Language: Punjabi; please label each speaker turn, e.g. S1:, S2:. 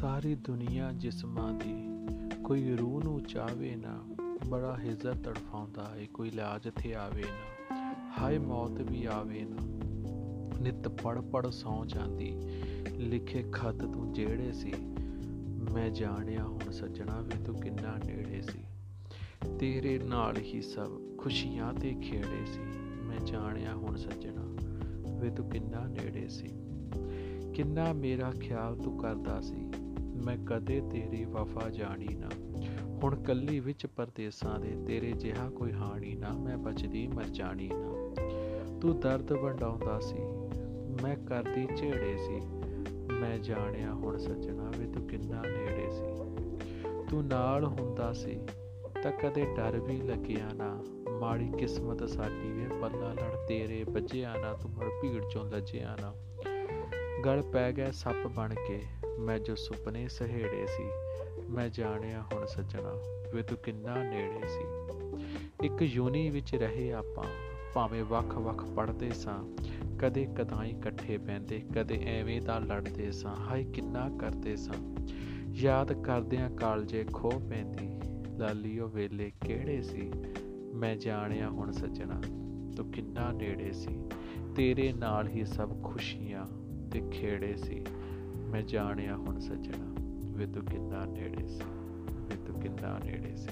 S1: ਸਾਰੀ ਦੁਨੀਆ ਜਿਸਮਾਂ ਦੀ ਕੋਈ ਰੂਹ ਨੂੰ ਚਾਵੇ ਨਾ, ਬੜਾ ਹਿਜ਼ਰ ਤੜਫਾਉਂਦਾ ਏ, ਕੋਈ ਲਾਜ ਤੇ ਆਵੇ ਨਾ, ਹਾਏ ਮੌਤ ਵੀ ਆਵੇ ਨਾ। ਨਿਤ ਪੜ ਪੜ ਸੌ ਜਾਂਦੀ, ਲਿਖੇ ਖਤ ਤੂੰ ਜਿਹੜੇ ਸੀ, ਮੈਂ ਜਾਣਿਆ ਹੁਣ ਸੱਜਣਾ ਵੀ ਤੂੰ ਕਿੰਨਾ ਨੇੜੇ ਸੀ। ਤੇਰੇ ਨਾਲ ਹੀ ਸਭ ਖੁਸ਼ੀਆਂ ਤੇ ਖੇੜੇ ਸੀ, ਮੈਂ ਜਾਣਿਆ ਹੁਣ ਸੱਜਣਾ ਵੀ ਤੂੰ ਕਿੰਨਾ ਨੇੜੇ ਸੀ। ਕਿੰਨਾ ਮੇਰਾ ਖਿਆਲ ਤੂੰ ਕਰਦਾ ਸੀ ਮੈਂ ਕਦੇ ਤੇਰੀ ਵਫਾ ਜਾਣੀ ਨਾ। ਹੁਣ ਕੱਲੀ ਵਿੱਚ ਪਰਦੇਸਾਂ ਦੇ ਤੇਰੇ ਜਿਹਾ ਕੋਈ ਹਾਣੀ ਨਾ, ਮੈਂ ਬਚਦੀ ਮਰ ਜਾਣੀ ਨਾ। ਤੂੰ ਦਰਦ ਵੰਡਾਉਂਦਾ ਸੀ, ਮੈਂ ਕਰਦੀ ਝੇੜੇ ਸੀ। ਮੈਂ ਜਾਣਿਆ ਹੁਣ ਸੱਜਣਾ ਵੀ ਤੂੰ ਕਿੰਨਾ ਨੇੜੇ ਸੀ। ਤੂੰ ਨਾਲ ਹੁੰਦਾ ਸੀ, ਤਾਂ ਕਦੇ ਡਰ ਵੀ ਲੱਗਿਆ ਨਾ। ਮਾੜੀ ਕਿਸਮਤ ਸਾਡੀ ਵੇ ਪੱਲਾ ਲੜ ਤੇਰੇ ਵੱਜਿਆ ਨਾ, ਤੂੰ ਮਰ ਭੀੜ ਚੋਂ ਲੱਜਿਆ ਨਾ। ਗਲ ਪੈ ਗਿਆ ਸੱਪ ਬਣ ਕੇ। ਮੈਂ ਜੋ ਸੁਪਨੇ ਸਹੇੜੇ ਸੀ, ਮੈਂ ਜਾਣਿਆ ਹੁਣ ਸੱਜਣਾ, ਵੇ ਤੂੰ ਕਿੰਨਾ ਨੇੜੇ ਸੀ। ਇੱਕ ਯੂਨੀ ਵਿੱਚ ਰਹੇ ਆਪਾਂ, ਭਾਵੇਂ ਵੱਖ-ਵੱਖ ਪੜਦੇ ਸਾਂ, ਕਦੇ ਕਦਾਈ ਇਕੱਠੇ ਬੈੰਦੇ ਕਦੇ ਐਵੇਂ ਦਾ ਲੜਦੇ ਸਾਂ, ਹਾਏ ਕਿੰਨਾ ਕਰਦੇ ਸਾਂ। ਯਾਦ ਕਰਦਿਆਂ ਕਾਲਜੇ ਖੋ ਪੈਂਦੀ ਲਾਲੀਓ ਵੇਲੇ ਕਿਹੜੇ ਸੀ? ਮੈਂ ਜਾਣਿਆ ਹੁਣ ਸੱਜਣਾ, ਤੂੰ ਕਿੰਨਾ ਨੇੜੇ ਸੀ। ਤੇਰੇ ਨਾਲ ਹੀ ਸਭ ਖੁਸ਼ੀਆਂ ਤੇ ਖੇੜੇ ਸੀ। ਮੈਂ ਜਾਣਿਆ ਹੁਣ ਸੱਜਣਾ, ਵੇ ਤੂੰ ਕਿੰਨਾ ਨੇੜੇ ਸੀ, ਵੇ ਤੂੰ ਕਿੰਨਾ ਨੇੜੇ ਸੀ।